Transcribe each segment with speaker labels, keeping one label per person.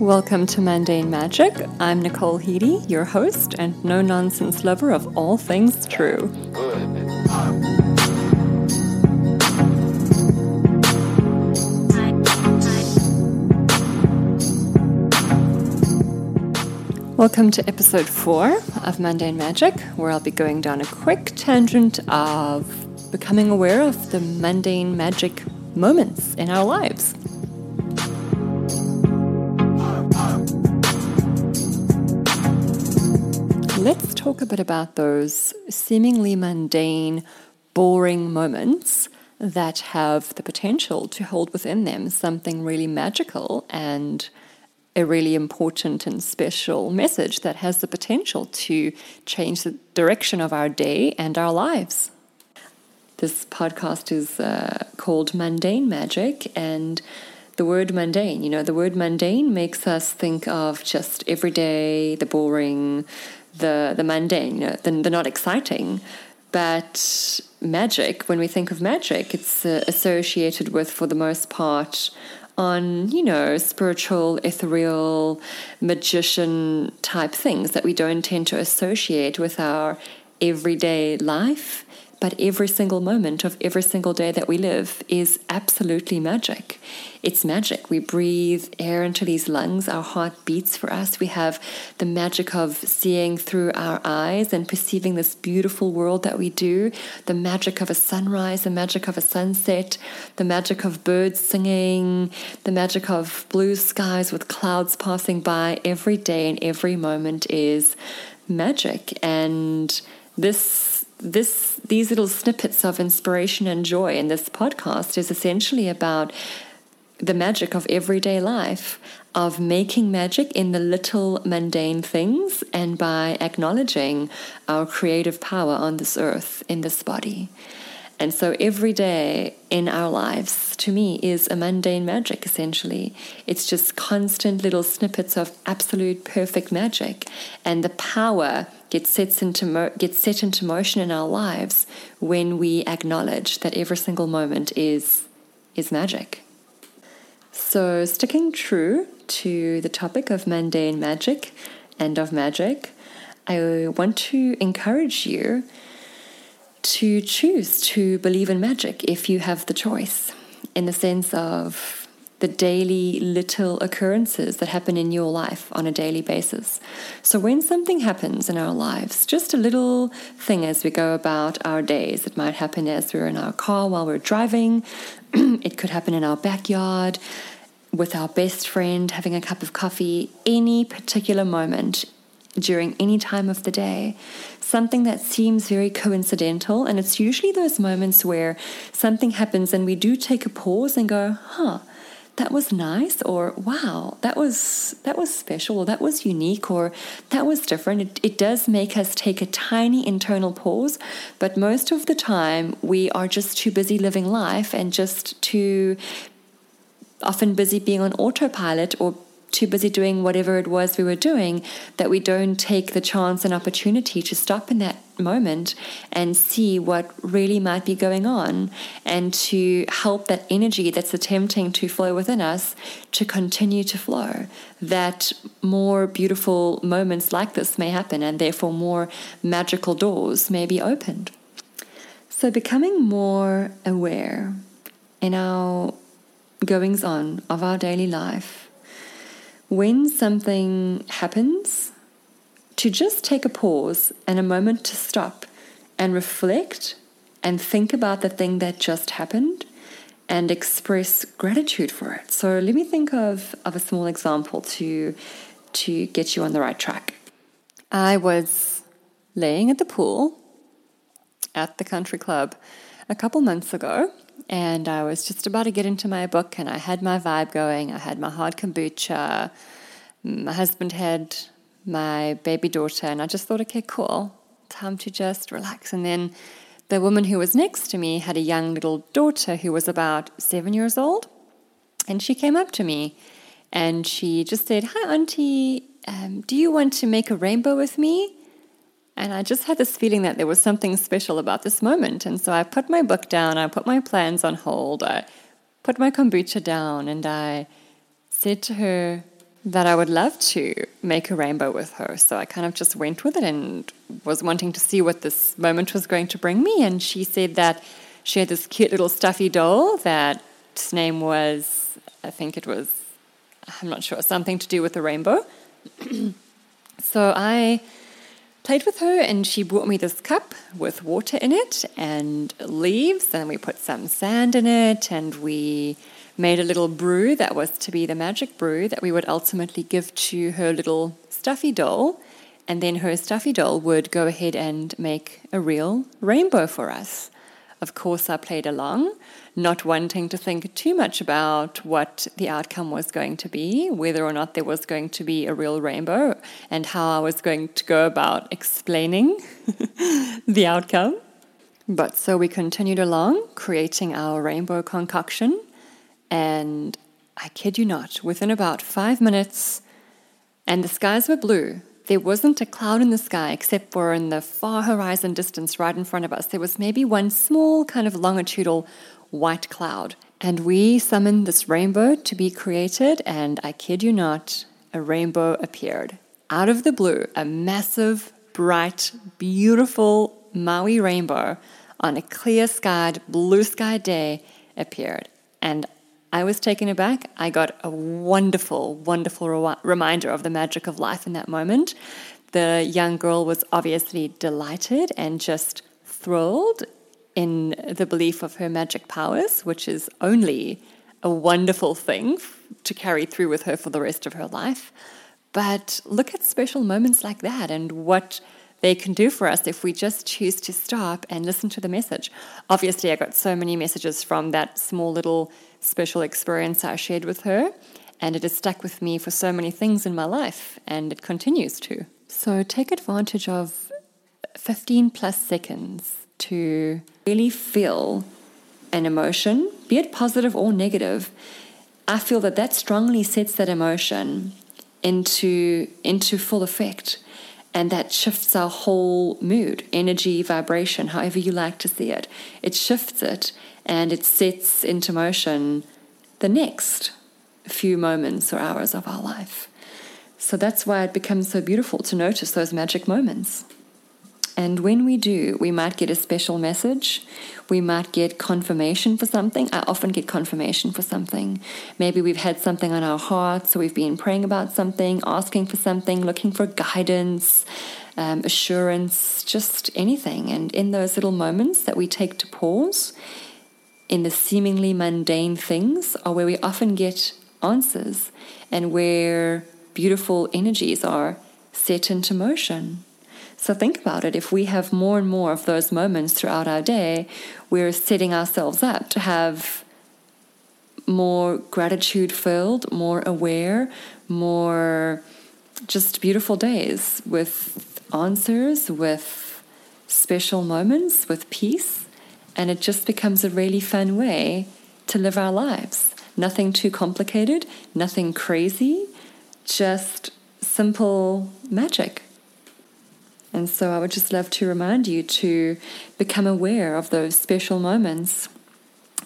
Speaker 1: Welcome to Mundane Magic. I'm Nicole Heedy, your host and no nonsense lover of all things true. Welcome to episode four of Mundane Magic, where I'll be going down a quick tangent of becoming aware of the mundane magic moments in our lives. Let's talk a bit about those seemingly mundane, boring moments that have the potential to hold within them something really magical and a really important and special message that has the potential to change the direction of our day and our lives. This podcast is uh, called Mundane Magic, and the word mundane, you know, the word mundane makes us think of just everyday, the boring, the the mundane, you know, the, the not exciting. But magic, when we think of magic, it's uh, associated with, for the most part, on, you know, spiritual, ethereal, magician type things that we don't tend to associate with our everyday life but every single moment of every single day that we live is absolutely magic. It's magic. We breathe air into these lungs, our heart beats for us. We have the magic of seeing through our eyes and perceiving this beautiful world that we do, the magic of a sunrise, the magic of a sunset, the magic of birds singing, the magic of blue skies with clouds passing by. Every day and every moment is magic. And this this these little snippets of inspiration and joy in this podcast is essentially about the magic of everyday life of making magic in the little mundane things and by acknowledging our creative power on this earth in this body and so every day in our lives, to me, is a mundane magic, essentially. It's just constant little snippets of absolute perfect magic. And the power gets set into, mo- gets set into motion in our lives when we acknowledge that every single moment is, is magic. So, sticking true to the topic of mundane magic and of magic, I want to encourage you to choose to believe in magic if you have the choice, in the sense of the daily little occurrences that happen in your life on a daily basis. So, when something happens in our lives, just a little thing as we go about our days, it might happen as we're in our car while we're driving, it could happen in our backyard with our best friend having a cup of coffee, any particular moment during any time of the day, something that seems very coincidental. And it's usually those moments where something happens and we do take a pause and go, huh, that was nice or wow that was that was special or that was unique or that was different it, it does make us take a tiny internal pause but most of the time we are just too busy living life and just too often busy being on autopilot or too busy doing whatever it was we were doing that we don't take the chance and opportunity to stop in that moment and see what really might be going on and to help that energy that's attempting to flow within us to continue to flow. That more beautiful moments like this may happen and therefore more magical doors may be opened. So, becoming more aware in our goings on of our daily life when something happens, to just take a pause and a moment to stop and reflect and think about the thing that just happened and express gratitude for it. So let me think of, of a small example to to get you on the right track. I was laying at the pool at the country club a couple months ago and I was just about to get into my book, and I had my vibe going. I had my hard kombucha. My husband had my baby daughter, and I just thought, okay, cool, time to just relax. And then the woman who was next to me had a young little daughter who was about seven years old, and she came up to me and she just said, Hi, Auntie, um, do you want to make a rainbow with me? And I just had this feeling that there was something special about this moment. And so I put my book down, I put my plans on hold, I put my kombucha down, and I said to her, that I would love to make a rainbow with her. So I kind of just went with it and was wanting to see what this moment was going to bring me. And she said that she had this cute little stuffy doll that its name was, I think it was, I'm not sure, something to do with the rainbow. so I played with her and she brought me this cup with water in it and leaves and we put some sand in it and we made a little brew that was to be the magic brew that we would ultimately give to her little stuffy doll and then her stuffy doll would go ahead and make a real rainbow for us. Of course, I played along, not wanting to think too much about what the outcome was going to be, whether or not there was going to be a real rainbow, and how I was going to go about explaining the outcome. But so we continued along, creating our rainbow concoction, and I kid you not, within about five minutes, and the skies were blue, there wasn't a cloud in the sky except for in the far horizon distance right in front of us. There was maybe one small kind of longitudinal white cloud. And we summoned this rainbow to be created, and I kid you not, a rainbow appeared. Out of the blue, a massive, bright, beautiful Maui rainbow on a clear skied, blue sky day appeared. And I was taken aback. I got a wonderful, wonderful re- reminder of the magic of life in that moment. The young girl was obviously delighted and just thrilled in the belief of her magic powers, which is only a wonderful thing to carry through with her for the rest of her life. But look at special moments like that and what they can do for us if we just choose to stop and listen to the message. Obviously, I got so many messages from that small little special experience that I shared with her, and it has stuck with me for so many things in my life, and it continues to. So take advantage of 15 plus seconds to really feel an emotion, be it positive or negative. I feel that that strongly sets that emotion into, into full effect. And that shifts our whole mood, energy, vibration, however you like to see it. It shifts it and it sets into motion the next few moments or hours of our life. So that's why it becomes so beautiful to notice those magic moments. And when we do, we might get a special message. We might get confirmation for something. I often get confirmation for something. Maybe we've had something on our hearts, or we've been praying about something, asking for something, looking for guidance, um, assurance, just anything. And in those little moments that we take to pause, in the seemingly mundane things are where we often get answers and where beautiful energies are set into motion. So think about it. If we have more and more of those moments throughout our day, we're setting ourselves up to have more gratitude filled, more aware, more just beautiful days with answers, with special moments, with peace. And it just becomes a really fun way to live our lives. Nothing too complicated, nothing crazy, just simple magic. And so I would just love to remind you to become aware of those special moments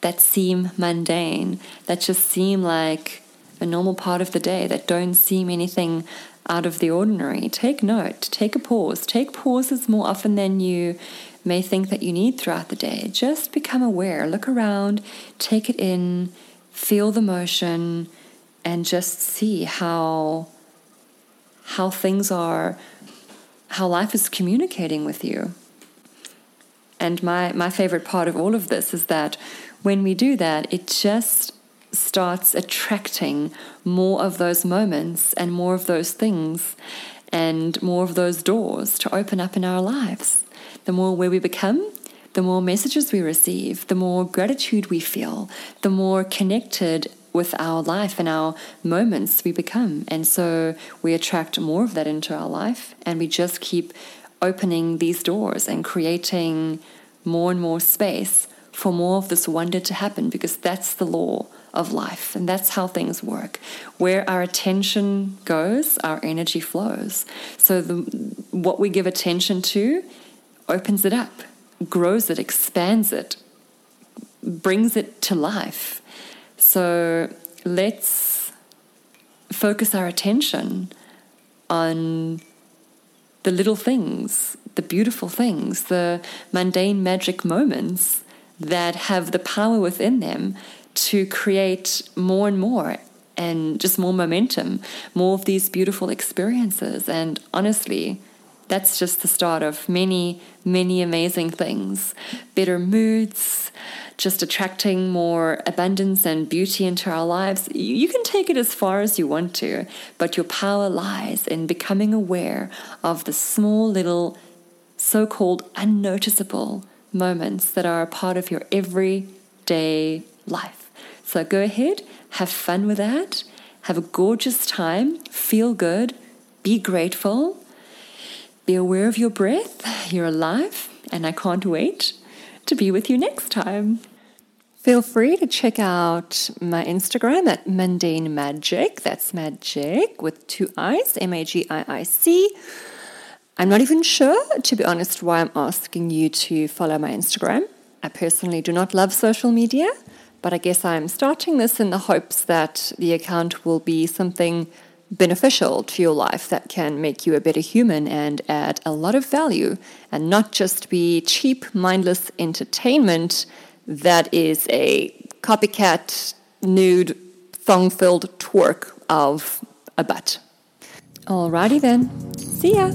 Speaker 1: that seem mundane, that just seem like a normal part of the day, that don't seem anything out of the ordinary. Take note, take a pause, take pauses more often than you may think that you need throughout the day. Just become aware, look around, take it in, feel the motion, and just see how how things are how life is communicating with you. And my, my favorite part of all of this is that when we do that, it just starts attracting more of those moments and more of those things and more of those doors to open up in our lives the more where we become, the more messages we receive, the more gratitude we feel, the more connected with our life and our moments we become. And so we attract more of that into our life and we just keep opening these doors and creating more and more space for more of this wonder to happen because that's the law of life and that's how things work where our attention goes our energy flows so the what we give attention to opens it up, grows it, expands it, brings it to life. So let's focus our attention on the little things, the beautiful things, the mundane magic moments that have the power within them to create more and more and just more momentum, more of these beautiful experiences. And honestly, that's just the start of many, many amazing things. Better moods, just attracting more abundance and beauty into our lives. You can take it as far as you want to, but your power lies in becoming aware of the small little so called unnoticeable moments that are a part of your everyday life. So go ahead, have fun with that, have a gorgeous time, feel good, be grateful be aware of your breath. You're alive, and I can't wait to be with you next time. Feel free to check out my Instagram at Mundane Magic. That's magic with two I's, M A G I I C. I'm not even sure, to be honest, why I'm asking you to follow my Instagram. I personally do not love social media, but I guess I'm starting this in the hopes that the account will be something beneficial to your life that can make you a better human and add a lot of value and not just be cheap, mindless entertainment that is a copycat, nude, thong filled twerk of a butt. Alrighty then. See ya.